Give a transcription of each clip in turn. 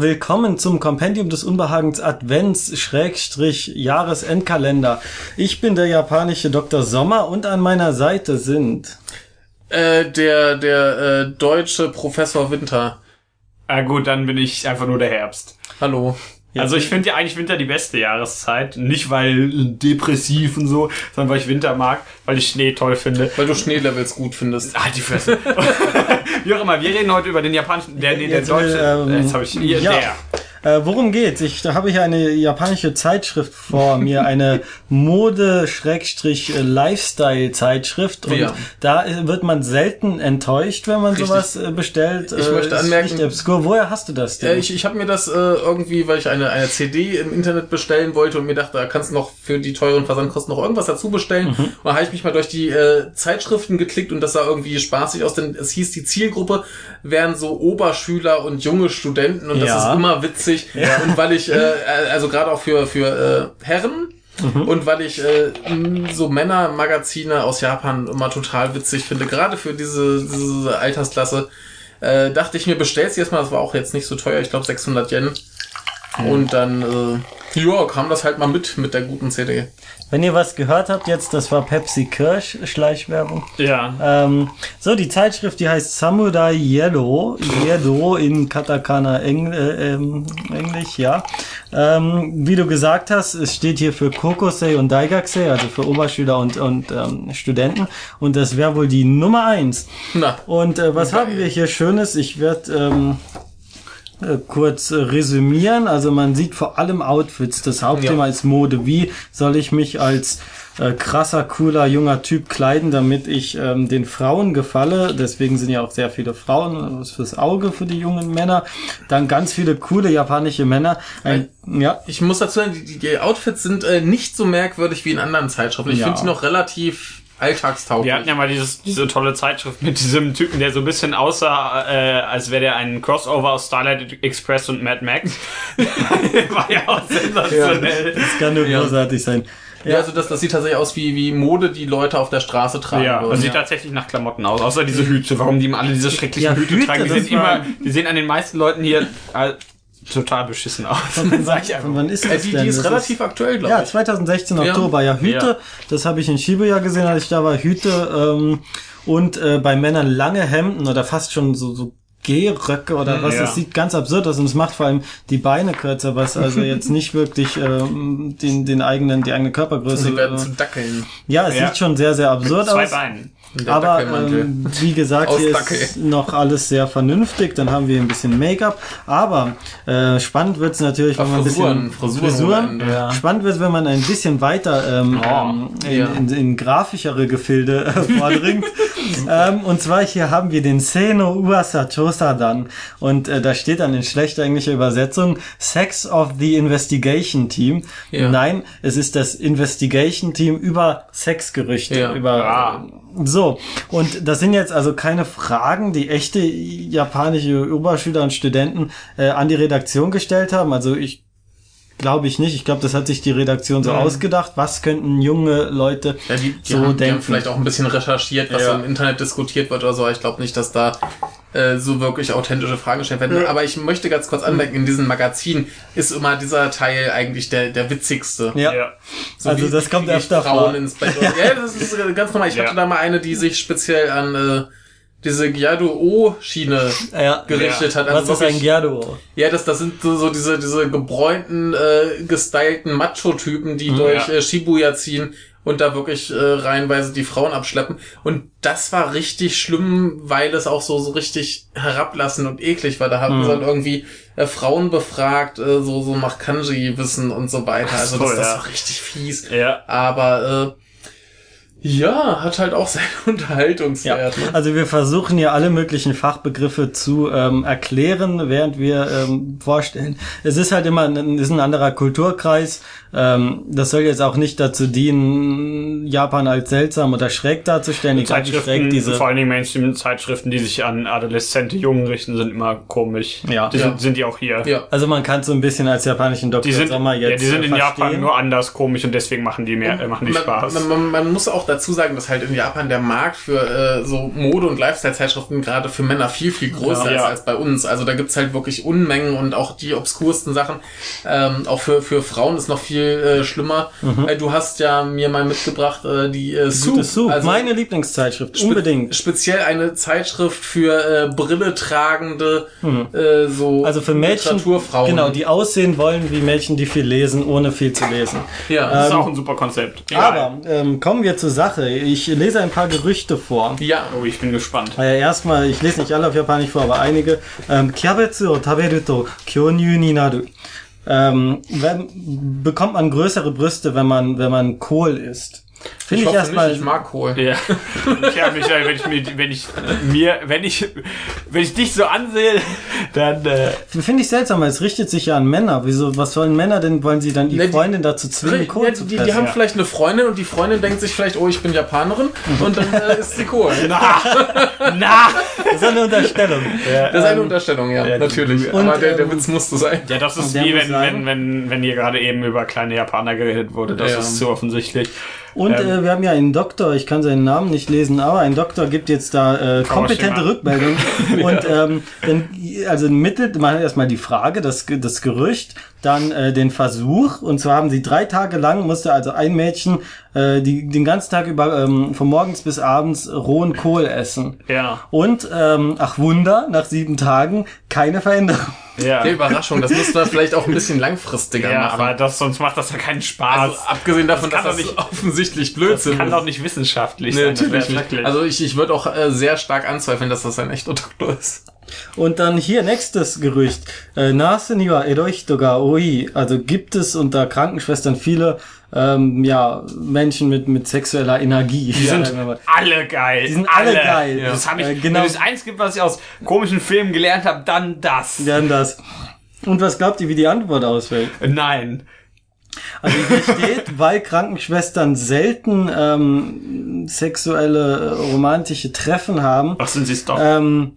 Willkommen zum Kompendium des Unbehagens Advents Schrägstrich Jahresendkalender. Ich bin der japanische Dr. Sommer und an meiner Seite sind Äh, der, der äh, deutsche Professor Winter. Ah gut, dann bin ich einfach nur der Herbst. Hallo. Also ich finde ja eigentlich Winter die beste Jahreszeit. Nicht weil depressiv und so, sondern weil ich Winter mag, weil ich Schnee toll finde. Weil du Schneelevels gut findest. Halt die Fresse. Wie auch immer, wir reden heute über den japanischen, der, nee, der Jetzt, deutsche, ähm, jetzt habe ich, hier, ja. der. Äh, worum geht's? Ich da habe hier eine japanische Zeitschrift vor mir, eine Mode-Lifestyle-Zeitschrift und Ja. da äh, wird man selten enttäuscht, wenn man Richtig. sowas äh, bestellt. Ich Äh, möchte anmerken- obskur. Woher hast du das Ja, denn? ich ich habe mir das äh, irgendwie, weil ich eine, eine CD im Internet bestellen wollte und mir dachte, da kannst du noch für die teuren Versandkosten noch irgendwas dazu bestellen. Und da habe ich mich mal durch die äh, Zeitschriften geklickt und das sah irgendwie spaßig aus, denn es hieß, die Zielgruppe wären so Oberschüler und junge Studenten und das Ja. ist immer witzig. Und weil ich, äh, also gerade auch für, für äh, Herren, Und weil ich äh, so Männermagazine aus Japan immer total witzig finde, gerade für diese, diese Altersklasse, äh, dachte ich mir, bestell's erstmal, das war auch jetzt nicht so teuer, ich glaube 600 Yen. Und dann, äh, ja, kam das halt mal mit, mit der guten CD. Wenn ihr was gehört habt jetzt, das war Pepsi Kirsch Schleichwerbung. Ja. Ähm, so, die Zeitschrift, die heißt Samurai Yellow. Yellow in Katakana Engl äh, ähm, Englisch, ja. Ähm, wie du gesagt hast, es steht hier für Kokosei und Daigakusei, also für Oberschüler und, und ähm, Studenten. Und das wäre wohl die Nummer eins. Na, Und äh, was Geil. haben wir hier Schönes? Ich werde ähm, äh, kurz äh, resümieren. Also man sieht vor allem Outfits. Das Hauptthema Ja. ist Mode. Wie soll ich mich als äh, krasser, cooler, junger Typ kleiden, damit ich ähm, den Frauen gefalle? Deswegen sind ja auch sehr viele Frauen, was fürs Auge für die jungen Männer. Dann ganz viele coole japanische Männer. Ein, ja, ich muss dazu sagen, die, die Outfits sind äh, nicht so merkwürdig wie in anderen Zeitschriften. Ich Ja. finde die noch relativ alltagstauglich. Wir hatten ja mal dieses, diese tolle Zeitschrift mit diesem Typen, der so ein bisschen aussah, äh, als wäre der ein Crossover aus Starlight Express und Mad Max. War ja auch sensationell. das kann nur Ja. großartig sein. ja, also das, das sieht tatsächlich aus wie, wie Mode, die Leute auf der Straße tragen Ja, würden. und sieht tatsächlich nach Klamotten aus, außer diese Hüte. Warum die immer alle diese schrecklichen Ja, Hüte, Hüte, tragen? Die das sehen immer, die sehen an den meisten Leuten hier äh, total beschissen aus. Von, Sag ich einfach. wann ist äh, das die, denn? die ist Das relativ aktuell, glaube Ja, ich. 2016 Ja. Oktober. Ja, Hüte, Ja. das habe ich in Shibuya gesehen, als ich da war. Hüte ähm, und äh, bei Männern lange Hemden oder fast schon so, so Gehröcke oder was. ja. Das sieht ganz absurd aus und es macht vor allem die Beine kürzer, was also jetzt nicht wirklich ähm, den, den eigenen, die eigene Körpergröße. Sie werden äh, zu Dackeln. ja, es Ja. sieht schon sehr, sehr absurd Zwei aus. Beinen. Aber ähm, wie gesagt, hier ist noch alles sehr vernünftig. Dann haben wir ein bisschen Make-up. Aber äh, spannend wird's natürlich, wenn Ach, man ein Frisuren, bisschen Frisuren Ende. Ja. Spannend wird's, wenn man ein bisschen weiter ähm, Oh, ähm, in, ja. in, in grafischere Gefilde äh, vordringt. ähm, und zwar hier haben wir den Seno Uasa Chosadan. Und äh, da steht dann in schlechter englischer Übersetzung Sex of the Investigation Team. Ja. Nein, es ist das Investigation Team über Sexgerüchte. Ja. Über, Ah. So, und das sind jetzt also keine Fragen, die echte japanische Oberschüler und Studenten äh, an die Redaktion gestellt haben. Also ich glaube ich nicht. Ich glaube, das hat sich die Redaktion so ausgedacht. Was könnten junge Leute Ja, die, die, so haben, die denken? haben vielleicht auch ein bisschen recherchiert, was Ja. im Internet diskutiert wird oder so. aber Ich glaube nicht, dass da äh, so wirklich authentische Fragen gestellt werden. Aber ich möchte ganz kurz anmerken, in diesem Magazin ist immer dieser Teil eigentlich der, der witzigste. ja. Ja. So Also wie das kommt öfter Frauen vor. ins Bett. ja, das ist äh, ganz normal. Ich Ja. hatte da mal eine, die sich speziell an äh, diese Gyado-O-Schiene Ja. gerichtet hat. Was ist ein Gyado? Ja, das, das sind so, so diese, diese gebräunten, äh, gestylten Macho-Typen, die durch ja. äh, Shibuya ziehen und da wirklich äh, reihenweise die Frauen abschleppen. Und das war richtig schlimm, weil es auch so, so richtig herablassend und eklig war. Da haben sie dann irgendwie äh, Frauen befragt, äh, so, so nach Kanji-Wissen und so weiter. Also so, das, das ja. war richtig fies. Ja. Aber äh, ja, hat halt auch seinen Unterhaltungswert. Ne? Also wir versuchen hier alle möglichen Fachbegriffe zu ähm, erklären, während wir ähm, vorstellen. Es ist halt immer ein, ist ein anderer Kulturkreis. Ähm, das soll jetzt auch nicht dazu dienen, Japan als seltsam oder schräg darzustellen. Egal wie schräg Zeitschriften, diese vor allen Dingen Mainstream-Zeitschriften, die sich an adoleszente Jungen richten, sind immer komisch. Ja. Die Ja. Sind, sind die auch hier. Ja. Also man kann so ein bisschen als japanischen Dr. Die sind, Sommer jetzt ja, die sind äh, in Japan verstehen. nur anders komisch und deswegen machen die mehr, äh, machen die man, Spaß. Man, man, man muss auch dazu sagen, dass halt in Japan der Markt für äh, so Mode- und Lifestyle-Zeitschriften gerade für Männer viel, viel größer Ja. ist als bei uns. Also da gibt's halt wirklich Unmengen und auch die obskursten Sachen. Ähm, auch für, für Frauen ist noch viel äh, schlimmer. Äh, du hast ja mir mal mitgebracht, äh, die äh, Soup. Soup, Also meine Lieblingszeitschrift, spe- unbedingt. Speziell eine Zeitschrift für äh, Brille tragende, äh, so Also für Mädchen, genau, die aussehen wollen wie Mädchen, die viel lesen, ohne viel zu lesen. Ja. Das ist auch ein super Konzept. Egal. Aber ähm, kommen wir zur Sache. Ich lese ein paar Gerüchte vor. ja. Oh, ich bin gespannt. Äh, erstmal, ich lese nicht alle auf Japanisch vor, aber einige. Ähm, Kyabetsu o taberu to kyonyu ni naru. Ähm, wenn, bekommt man größere Brüste, wenn man, wenn man Kohl isst. Finde ich, hoffe erstmal. ich mag Kohl. Ja. ja Michael, wenn ich, mir, wenn ich mir, wenn ich, wenn ich dich so ansehe, dann, äh, Finde ich seltsam, weil es richtet sich ja an Männer. Wieso, was sollen Männer denn? Wollen sie dann die Ne, die- Freundin dazu zwingen, Kohl Ja, zu die, fressen? die haben vielleicht eine Freundin und die Freundin denkt sich vielleicht, oh, ich bin Japanerin und dann äh, ist sie Kohl. na! das ist eine Unterstellung. Das ist eine Unterstellung, ja, ja, natürlich. und, Aber der, der ähm, Witz musste sein. Ja, das ist wie wenn, wenn, wenn, wenn hier gerade eben über kleine Japaner geredet wurde. Das Ja. ist zu offensichtlich. Und Ähm, äh, wir haben ja einen Doktor, ich kann seinen Namen nicht lesen, aber ein Doktor gibt jetzt da äh, kompetente. Rückmeldung. Und ähm, dann, also mittelt man hat erstmal die Frage, das, das Gerücht, dann äh, den Versuch. Und zwar haben sie drei Tage lang, musste also ein Mädchen äh, die, den ganzen Tag über ähm, von morgens bis abends rohen Kohl essen. Ja. Und, ähm, ach Wunder, nach sieben Tagen keine Veränderung. Ja. Der Überraschung, das müsste man vielleicht auch ein bisschen langfristiger Ja, machen. aber das, sonst macht das ja keinen Spaß. also, abgesehen davon, Das dass kann das doch offensichtlich Blödsinn kann ist. doch nicht wissenschaftlich Nee, sein. das natürlich nicht. Also ich, ich würde auch äh, sehr stark anzweifeln, dass das ein echter Doktor ist. Und dann hier nächstes Gerücht. Äh, Nase ni wa eroi hito ga oi. Also gibt es unter Krankenschwestern viele ähm, ja, Menschen mit, mit sexueller Energie. Die sind alle geil. Die sind alle geil. Das habe ich, Äh, genau. Wenn es eins gibt, was ich aus komischen Filmen gelernt habe, dann das. werden das. Und was glaubt ihr, wie die Antwort ausfällt? Nein. Also hier steht, weil Krankenschwestern selten ähm, sexuelle, äh, romantische Treffen haben, Was sind sie doch? ähm,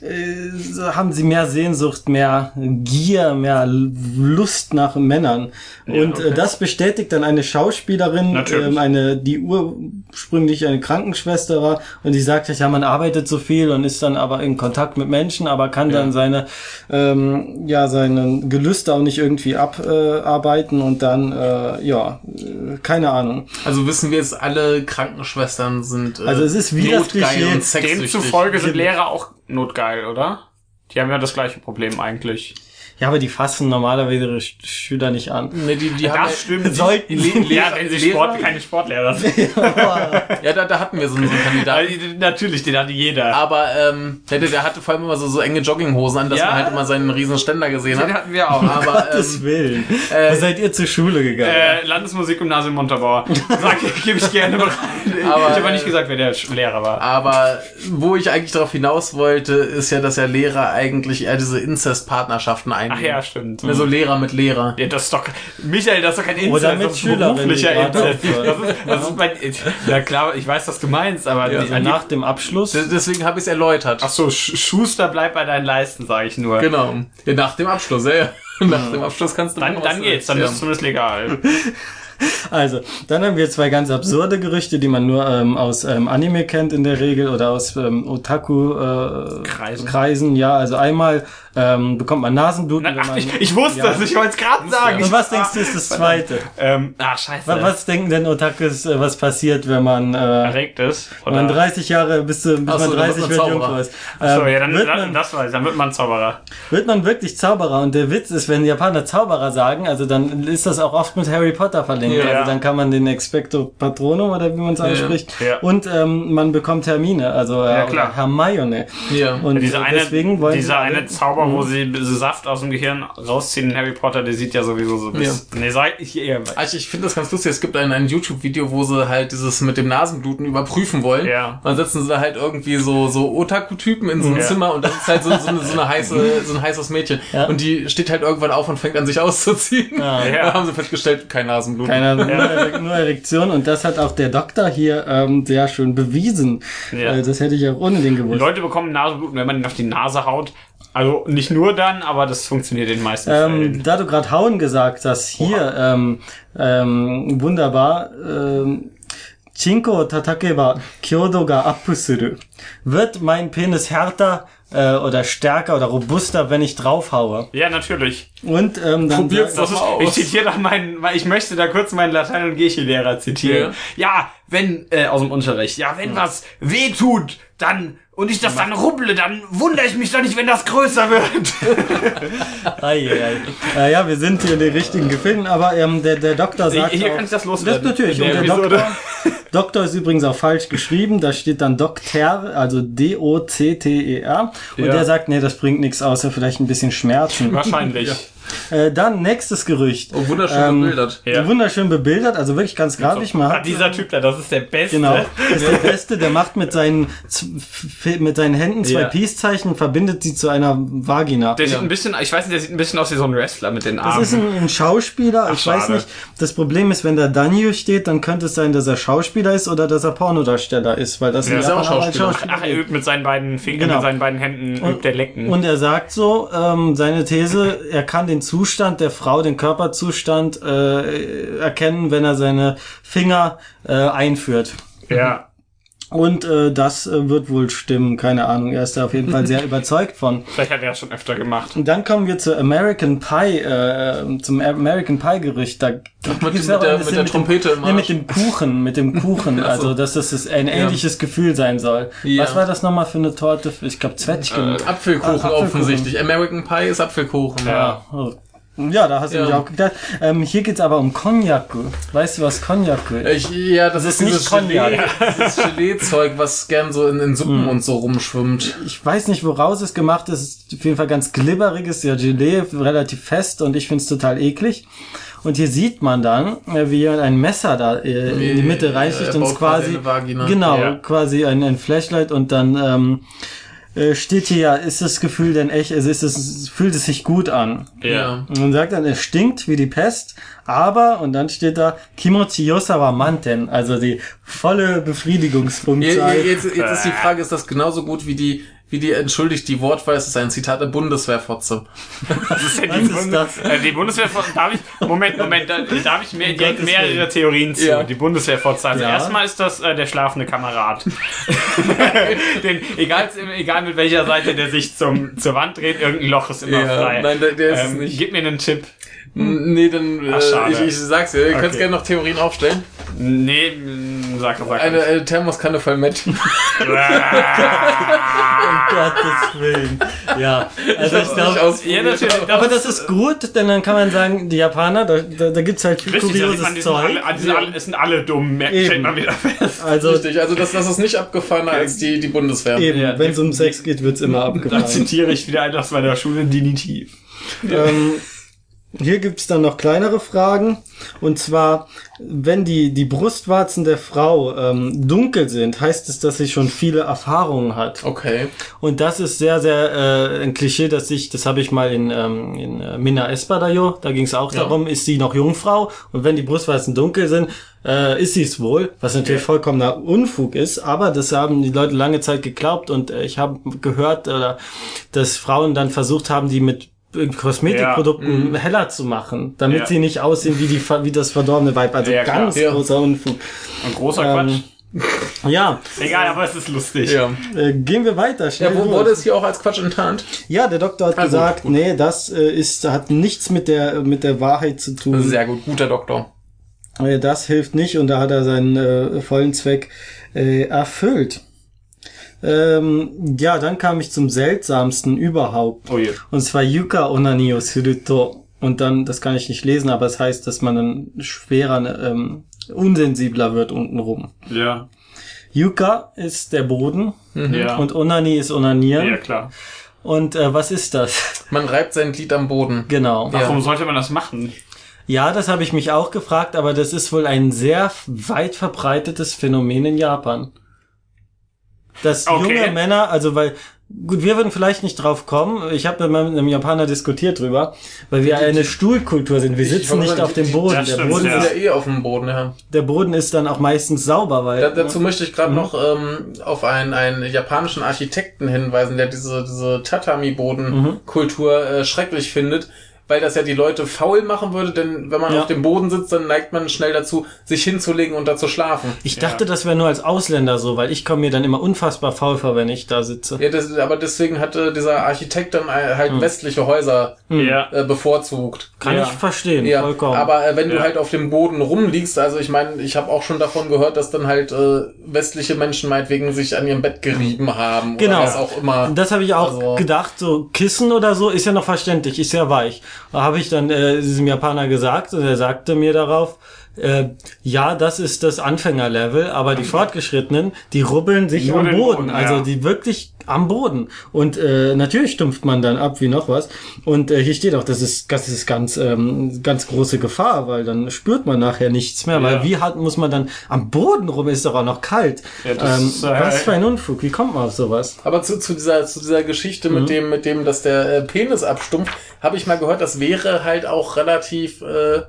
äh, so haben sie mehr Sehnsucht, mehr Gier, mehr Lust nach Männern. Und okay. äh, das bestätigt dann eine Schauspielerin, ähm, eine, die ursprünglich eine Krankenschwester war und die sagt, ja, man arbeitet so viel und ist dann aber in Kontakt mit Menschen, aber kann dann seine, ähm, ja, seine Gelüste auch nicht irgendwie abarbeiten und dann, äh, ja, äh, keine Ahnung. Also wissen wir jetzt, alle Krankenschwestern sind äh, Also es ist Klischee. und sexsüchtig. Demzufolge sind Lehrer auch notgeil, oder? Die haben ja das gleiche Problem eigentlich. Ja, aber die fassen normalerweise ihre Sch- Schüler nicht an. Nee, die, die haben Das stimmt. Sollten Le- sie. Le- ja, wenn sie Lehrer- Sport, keine Sportlehrer sind. Ja, da, da hatten wir so einen, so einen Kandidaten. Natürlich, den hatte jeder. Aber ähm, der, der hatte vor allem immer so, so enge Jogginghosen an, dass Ja. man halt immer seinen riesen Ständer gesehen Den hat. hatten wir auch. Aber Gottes ähm, Willen. äh, Wo seid ihr zur Schule gegangen? Äh, Landesmusikgymnasium Montabaur. Sag, gebe ich gerne bereit. Aber, ich habe aber nicht äh, gesagt, wer der Lehrer war. aber wo ich eigentlich darauf hinaus wollte, ist ja, dass ja Lehrer eigentlich eher diese Inzestpartnerschaften eingehen. Ach ja, stimmt. Ja, so Lehrer mit Lehrer. Ja, das ist doch, Michael, das ist doch kein Inzest, Oder mit das ist beruflicher. Das ist, das ist mein, na klar, ich weiß, was du meinst, aber die, also die, nach dem Abschluss. Deswegen habe ich es erläutert. ach so, Sch- Schuster, bleib bei deinen Leisten, sage ich nur. Genau. Ja, nach dem Abschluss, ja. ja. Nach dem Abschluss kannst du Dann, dann geht's, dann ist es zumindest legal. Also, dann haben wir zwei ganz absurde Gerüchte, die man nur ähm, aus ähm, Anime kennt in der Regel oder aus ähm, Otaku-Kreisen. Äh, Kreisen. Ja, also einmal ähm, bekommt man Nasenbluten, wenn Ach, man... ich, ich wusste Ja. es, ich wollte es gerade sagen. Und was denkst du ist das Zweite? Ähm, ach, scheiße. Was, was denken denn Otakus, äh, was passiert, wenn man... Äh, Erregt ist? wenn man Oder? 30 Jahre bis, bis Ach so, man dann 30 wird Zauberer. ist. so, Ähm, ja, dann, wird, man, das weiß dann wird man Zauberer. wird man wirklich Zauberer und der Witz ist, wenn Japaner Zauberer sagen, also dann ist das auch oft mit Harry Potter verlinkt. Ja. Also dann kann man den Expecto Patronum oder wie man es ausspricht Ja. und ähm, man bekommt Termine, also äh, Ja, klar. Hermione. Ja. Und Diese äh, eine, deswegen wollen dieser alle- eine Zauber, wo sie Saft aus dem Gehirn rausziehen in Harry Potter, der sieht ja sowieso so bis. Nee, sag ich eher. Also ich finde das ganz lustig. Es gibt ein, ein YouTube-Video, wo sie halt dieses mit dem Nasenbluten überprüfen wollen. Ja. Dann setzen sie da halt irgendwie so, so Otaku-Typen in so ein Ja. Zimmer und das ist halt so, so, eine, so eine heiße, so ein heißes Mädchen. Ja. Und die steht halt irgendwann auf und fängt an sich auszuziehen. Ja. Dann haben sie festgestellt, kein Nasenbluten. Keiner, nur, Erek- nur Erektion und das hat auch der Doktor hier ähm, sehr schön bewiesen. Ja. Äh, das hätte ich auch ohne den Die gewusst. Leute bekommen Nasenbluten, wenn man ihnen auf die Nase haut. Also nicht nur dann, aber das funktioniert in den meisten Ähm, Fällen. da du gerade Hauen gesagt hast, hier ähm, ähm, wunderbar. Ähm, Chinko tatakeba kyodo ga appu suru. Wird mein Penis härter äh, oder stärker oder robuster, wenn ich draufhaue? Ja, natürlich. Und ähm, dann Probier's Das mal aus. ich zitiere doch meinen, weil ich möchte da kurz meinen Latein- und Grieche-Lehrer zitieren. Ja, wenn, äh, aus dem Unterricht, ja, wenn was weh tut, dann, und ich das dann rubble, dann wundere ich mich doch nicht, wenn das größer wird. Ei, ei. Äh, ja, wir sind hier in den richtigen Gefilden, aber ähm, der, der Doktor sagt Hier auch, kann ich das Das loswerden. natürlich. In Und der. Doktor, Doktor ist übrigens auch falsch geschrieben. Da steht dann Doktor, also D-O-C-T-E-R. Und Ja. der sagt, nee, das bringt nichts außer vielleicht ein bisschen Schmerzen. Wahrscheinlich. Äh, dann nächstes Gerücht. Oh, wunderschön Ähm, bebildert. Ja. Wunderschön bebildert, also wirklich ganz grafisch. Man Ah, dieser Typ da, das ist der Beste. Genau, das ist der Beste, der macht mit seinen, mit seinen Händen zwei Ja. Peace-Zeichen, verbindet sie zu einer Vagina. Der sieht Ja. ein bisschen, ich weiß nicht, der sieht ein bisschen aus wie so ein Wrestler mit den Das Armen. ist ein, ein Schauspieler, ich weiß schade. nicht. Das Problem ist, wenn da Danyu steht, dann könnte es sein, dass er Schauspieler ist oder dass er Pornodarsteller ist, weil das Ja, ist auch als Schauspieler. Ach, er übt mit seinen beiden Fingern, Genau. mit seinen beiden Händen, übt er lecken. Und er sagt so, ähm, seine These, er kann den Zustand der Frau, den Körperzustand äh, erkennen, wenn er seine Finger äh, einführt. ja. Und äh, das äh, wird wohl stimmen, keine Ahnung. Er ist da auf jeden Fall sehr überzeugt von. Vielleicht hat er das schon öfter gemacht. Und dann kommen wir zu American Pie, äh, zum American Pie Gerücht. Da mit dem- mit der- mit der Trompete im Nee, mit dem Kuchen, mit dem Kuchen. Also, dass das ist ein ähnliches Gefühl sein soll. Ja. Was war das nochmal für eine Torte? Ich glaube Zwetschgen. Äh, Apfelkuchen Ah, Apfelkuchen. offensichtlich. American Pie ist Apfelkuchon. Ja. Oh. Ja, da hast du Ja. mich auch gedacht. Ähm, hier geht's aber um Konjaku. Weißt du, was Konjaku ist? Ich, ja, das, ist ist dieses nicht Cognac. Gelee, dieses Gelee-Zeug, was gern so in, in Suppen Hm. und so rumschwimmt. Ich weiß nicht, woraus es gemacht ist. Es ist auf jeden Fall ganz glibberiges, ja, Gelee, relativ fest und ich find's total eklig. Und hier sieht man dann, äh, wie jemand ein Messer da äh, in die Mitte reinsticht er und es quasi, quasi genau, Ja. quasi ein, ein Flashlight und dann ähm, äh, steht hier ja, ist das Gefühl denn echt, also ist es, fühlt es sich gut an. Ja. Und man sagt dann, es stinkt wie die Pest, aber, und dann steht da, Kimochi Yosawa Manten, also die volle Befriedigungspunktzahl. je- Jetzt, jetzt ist die Frage, ist das genauso gut wie die, wie die, entschuldigt, die Wortwahl, es ist ein Zitat der Bundeswehrfotze. Das ist Was die, ist Bundes das? Äh, die Bundeswehr darf ich, Moment, Moment, da darf ich mir direkt mehrere Willen. Theorien zu. Ja. Die Bundeswehrfotze. Also Ja. erstmal ist das äh, der schlafende Kamerad. Den, egal, egal mit welcher Seite der sich zum, zur Wand dreht, irgendein Loch ist immer Ja, frei. nein, der- der ist ähm, nicht. Gib mir einen Tipp. N- Nee, dann, Ach, äh, schade. ich, ich sag's dir, ihr könnt Okay. gerne noch Theorien aufstellen. Nee, mh, sag, sag. Eine äh, Thermoskanne voll mit. Um Gottes Willen. Ja, also ich Nicht glaube, ja, natürlich. aber das ist gut, denn dann kann man sagen, die Japaner, da, da, da gibt's halt Richtig, da kurioses man, die sind Zeug. alle, sind alle, es sind alle dumm, stellt man wieder fest. Also Richtig, also das, das ist nicht abgefahrener als die, die Bundeswehr. eben, Ja, wenn es um Sex geht, wird's immer Da abgefahren. zitiere ich wieder einen aus meiner Schule, Dinitiv. ähm, hier gibt's dann noch kleinere Fragen. Und zwar, wenn die, die Brustwarzen der Frau ähm, dunkel sind, heißt es, dass sie schon viele Erfahrungen hat. Okay. Und das ist sehr, sehr äh, ein Klischee, dass ich, das habe ich mal in, ähm, in äh, Minna Espadayo, da ging es auch Ja. darum, ist sie noch Jungfrau? Und wenn die Brustwarzen dunkel sind, äh, ist sie es wohl, was natürlich vollkommener Unfug ist, aber das haben die Leute lange Zeit geglaubt und äh, ich habe gehört, äh, dass Frauen dann versucht haben, die mit Kosmetikprodukten heller zu machen, damit Ja. sie nicht aussehen wie die ver- wie das verdorbene Weib. Also Ja, klar. ganz Ja. großer Unfug. Ein großer Ähm, Ja, Quatsch. Egal, aber es ist lustig. Ja. äh, gehen wir weiter. Schnell Ja, wo wurde es hier auch als Quatsch enttarnt? Ja, der Doktor hat Ah, gut, gesagt, gut. nee, das äh, ist hat nichts mit der mit der Wahrheit zu tun. Sehr gut, guter Doktor. Äh, das hilft nicht und da hat er seinen äh, vollen Zweck äh, erfüllt. Ähm, ja, dann kam ich zum seltsamsten überhaupt. Oh je. Und zwar Yuka Onani o Suruto. Und dann, das kann ich nicht lesen, aber es heißt, dass man dann schwerer, ähm, unsensibler wird untenrum. Ja. Yuka ist der Boden Ja. und Onani ist Onanieren. ja, klar. Und äh, was ist das? Man reibt sein Glied am Boden. Genau. Ja. Warum sollte man das machen? Ja, das habe ich mich auch gefragt, aber das ist wohl ein sehr weit verbreitetes Phänomen in Japan. Dass Okay. junge Männer, also weil, gut, wir würden vielleicht nicht drauf kommen. Ich habe mit einem Japaner diskutiert drüber, weil wir eine Stuhlkultur sind. Wir sitzen nicht auf dem Boden. das Der stimmt, Boden, Die ja. eh auf dem Boden, ja. der Boden ist dann auch meistens sauber, weil Da, dazu möchte ich Mhm. gerade noch ähm, auf einen, einen japanischen Architekten hinweisen, der diese, diese Mhm. Tatami-Boden-Kultur äh, schrecklich findet, weil das ja die Leute faul machen würde, denn wenn man Ja. auf dem Boden sitzt, dann neigt man schnell dazu, sich hinzulegen und da zu schlafen. Ich dachte, das wäre nur als Ausländer so, weil ich komme mir dann immer unfassbar faul vor, wenn ich da sitze. Ja, das, aber deswegen hatte dieser Architekt dann halt westliche Häuser Ja. äh, bevorzugt. Kann Ja. ich verstehen, Ja, vollkommen. aber äh, wenn du Ja. halt auf dem Boden rumliegst, also ich meine, ich habe auch schon davon gehört, dass dann halt äh, westliche Menschen meinetwegen sich an ihrem Bett gerieben haben Genau. oder was auch immer. Das habe ich auch Also- gedacht, so Kissen oder so ist ja noch verständlich, ist ja weich. Habe ich dann äh, diesem Japaner gesagt und er sagte mir darauf, äh, ja, das ist das Anfängerlevel, aber die Fortgeschrittenen, die rubbeln sich Nur am den Boden, Boden, also ja. die wirklich am Boden. Und äh, natürlich stumpft man dann ab wie noch was. Und äh, hier steht auch, das ist, das ist ganz, ähm, ganz große Gefahr, weil dann spürt man nachher nichts mehr, weil Ja. wie hart muss man dann am Boden rum, ist doch auch noch kalt. Ja, das ähm, ist, äh, was für ein Unfug, wie kommt man auf sowas? Aber zu, zu dieser zu dieser Geschichte Mhm. mit dem mit dem, dass der äh, Penis abstumpft, habe ich mal gehört, das wäre halt auch relativ äh,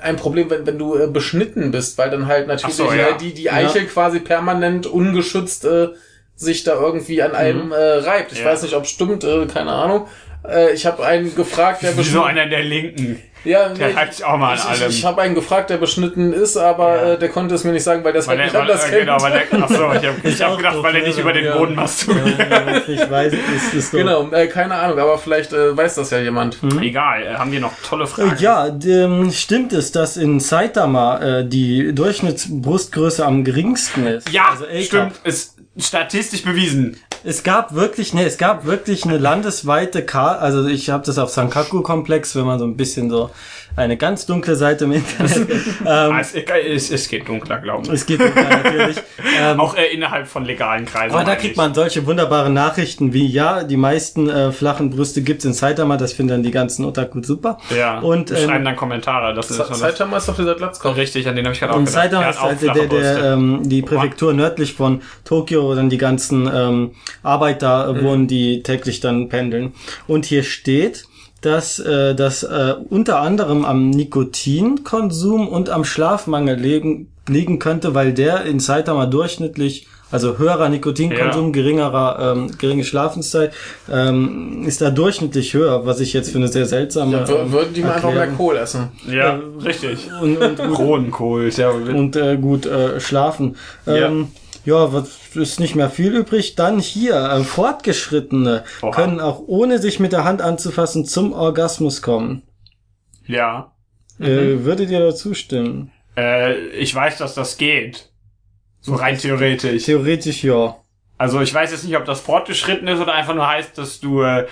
ein Problem, wenn, wenn du äh, beschnitten bist, weil dann halt natürlich so, ja. äh, die die Eichel quasi permanent ungeschützt äh, sich da irgendwie an einem äh, reibt. Ich Ja. weiß nicht, ob stimmt, äh, keine Ahnung. Äh, ich habe einen gefragt, der Wie so beschnitten einer der Linken. Ja, Der sich auch mal an ich, allem. Ich, ich habe einen gefragt, der beschnitten ist, aber Ja. äh, der konnte es mir nicht sagen, weil das Weil halt der, nicht weil, anders äh, genau, weil kennt. der, ach so, ich habe ich hab gedacht, weil er nicht über den Ja. Boden masturbiert. Wenn ich weiß, ist es so. Genau, äh, keine Ahnung, aber vielleicht äh, weiß das ja jemand. Egal, äh, haben wir noch tolle Fragen. Äh, Ja, dem, stimmt es, dass in Saitama äh, die Durchschnittsbrustgröße am geringsten ist? Ja, Also stimmt, ist statistisch bewiesen. Es gab wirklich, nee, es gab wirklich eine landesweite Karte, also ich habe das auf Sankaku-Komplex, wenn man so ein bisschen so eine ganz dunkle Seite im Internet, ähm, Ah, es, es, es geht dunkler, glaube ich. es gibt natürlich, ähm, Auch äh, innerhalb von legalen Kreisen. aber da kriegt man solche wunderbaren Nachrichten wie, ja, die meisten äh, flachen Brüste gibt's in Saitama, das finden dann die ganzen Otaku super. Ja, und, die schreiben ähm, dann Kommentare. Das ist Saitama ist doch dieser Glatzkopf. richtig, an den habe ich gerade auch Und gedacht. Saitama ist halt der, der, ähm, die Präfektur nördlich von Tokio, wo dann die ganzen ähm, Arbeiter Mhm. äh, wohnen, die täglich dann pendeln. Und hier steht, dass äh, das äh, unter anderem am Nikotinkonsum und am Schlafmangel liegen, liegen könnte, weil der in Saitama durchschnittlich also höherer Nikotinkonsum, Ja. geringerer, ähm, geringe Schlafenszeit, ähm, ist da durchschnittlich höher, was ich jetzt für eine sehr seltsame Ja, wür- würden die mal einfach mehr Kohl essen. Ja, richtig. und, und gut Kronenkohl, ja. und äh, gut äh, schlafen. Ähm, ja, was ist nicht mehr viel übrig. Dann hier, äh, Fortgeschrittene Oha. können auch ohne sich mit der Hand anzufassen zum Orgasmus kommen. Ja. Äh, würdet ihr dazu stimmen? Äh, ich weiß, dass das geht. So rein theoretisch. Theoretisch ja. Also ich weiß jetzt nicht, ob das fortgeschritten ist oder einfach nur heißt, dass du äh,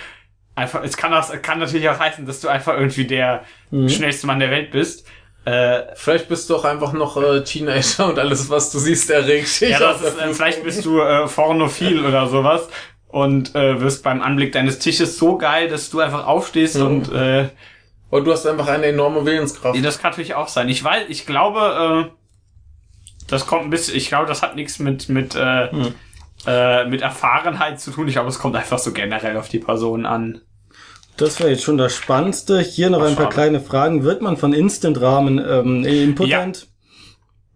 einfach, es kann das, kann natürlich auch heißen, dass du einfach irgendwie der Mhm. schnellste Mann der Welt bist. Äh, Vielleicht bist du auch einfach noch äh, Teenager und alles, was du siehst, erregt dich. ja, das ist, äh, vielleicht bist du äh, pornophil oder sowas und äh, wirst beim Anblick deines Tisches so geil, dass du einfach aufstehst Mhm. und äh, Und du hast einfach eine enorme Willenskraft. das kann natürlich auch sein. Ich weiß, ich glaube, äh, das kommt ein bisschen, ich glaube, das hat nichts mit mit äh, Hm. äh, mit Erfahrenheit zu tun. Ich glaube, es kommt einfach so generell auf die Person an. Das wäre jetzt schon das Spannendste. Hier noch ein paar schade. kleine Fragen. Wird man von Instant-Rahmen ähm, impotent?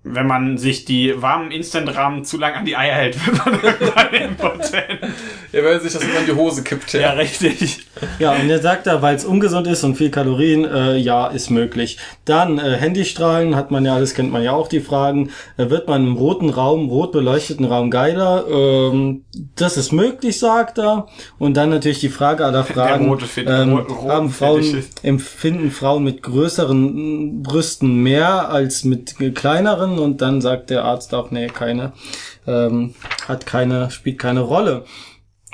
Wenn man sich die warmen Instant-Rahmen zu lang an die Eier hält, wird man irgendwann impotent. Ja, weil sich das immer in die Hose kippt. Ja, richtig. Ja, und er sagt da, weil es ungesund ist und viel Kalorien, äh, ja, ist möglich. Dann äh, Handystrahlen, hat man ja alles, kennt man ja auch die Fragen. Äh, wird man im roten Raum, rot beleuchteten Raum geiler? Ähm, das ist möglich, sagt er. Und dann natürlich die Frage aller Fragen. rote Fit- ähm, ro- rote haben Frauen, empfinden Frauen mit größeren Brüsten mehr als mit kleineren? Und dann sagt der Arzt auch, nee, keine, ähm, hat keine, spielt keine Rolle.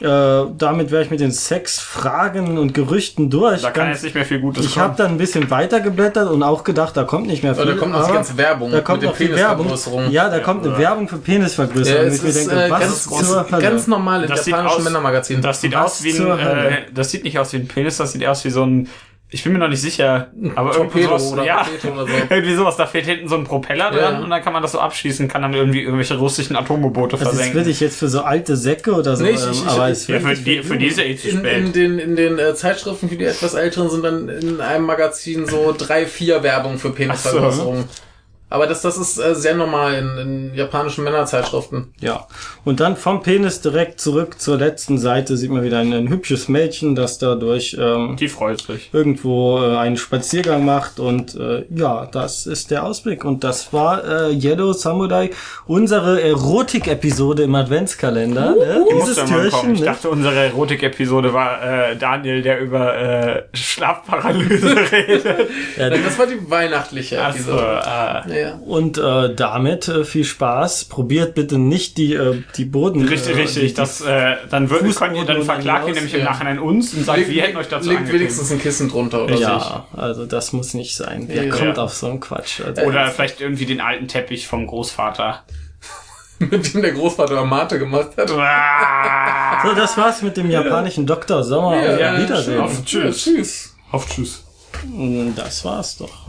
Äh, damit wäre ich mit den Sexfragen und Gerüchten durch. Da kann Ganz- jetzt nicht mehr viel Gutes ich habe kommen. dann ein bisschen weiter geblättert und auch gedacht, da kommt nicht mehr viel. Aber da kommt noch ganze Werbung da kommt mit noch Werbung. Penisvergrößerungen. Ja, da kommt eine Ja. Werbung für Penisvergrößerung. Ja, es ich ist denke, äh, was ganz, Hölle? ganz normal im Das sieht japanischen aus- Männermagazin. Das sieht Was aus wie ein, äh, das sieht nicht aus wie ein Penis, das sieht aus wie so ein, ich bin mir noch nicht sicher, aber irgendwie Torpedo sowas, oder ja, oder so. irgendwie sowas, da fehlt hinten so ein Propeller Ja. dran und dann kann man das so abschießen, kann dann irgendwie irgendwelche russischen Atombote Das ist versenken. wirklich jetzt für so alte Säcke oder so. Nee, ich- ähm, ich- aber ich- es ja, für, die, für diese eh zu In, spät. in den, in den äh, Zeitschriften für die etwas älteren sind dann in einem Magazin so drei, vier Werbung für Penisvergrößerungen. Aber das, das ist äh, sehr normal in, in japanischen Männerzeitschriften. Ja. Und dann vom Penis direkt zurück zur letzten Seite sieht man wieder ein, ein hübsches Mädchen, das da durch ähm, Die freut sich. irgendwo äh, einen Spaziergang macht und äh, ja, das ist der Ausblick und das war äh, Yellow Samurai, unsere Erotik-Episode im Adventskalender. ne? Die Dieses musste mal kommen. Türchen, Ich ne? dachte, unsere Erotik-Episode war äh, Daniel, der über äh, Schlafparalyse redet. Ja, das war die weihnachtliche Episode. äh, Ja. Und äh, damit äh, viel Spaß. Probiert bitte nicht die äh, die Boden. richtig, äh, richtig. Die, die, das, äh, dann Fußboden könnt ihr, dann verklagt ihr nämlich im ja. Nachhinein uns und sagt, Leg- wir hätten euch dazu Legt wenigstens ein Kissen drunter oder sich. ja, also das muss nicht sein. Wer Ja. kommt auf so einen Quatsch? Also, Oder vielleicht irgendwie den alten Teppich vom Großvater. Mit dem der Großvater Mate gemacht hat. Ah, so, das war's mit dem japanischen Dr. Sommer. Auf Ja, Wiedersehen. Auf, tschüss. tschüss. Auf Tschüss. Das war's doch.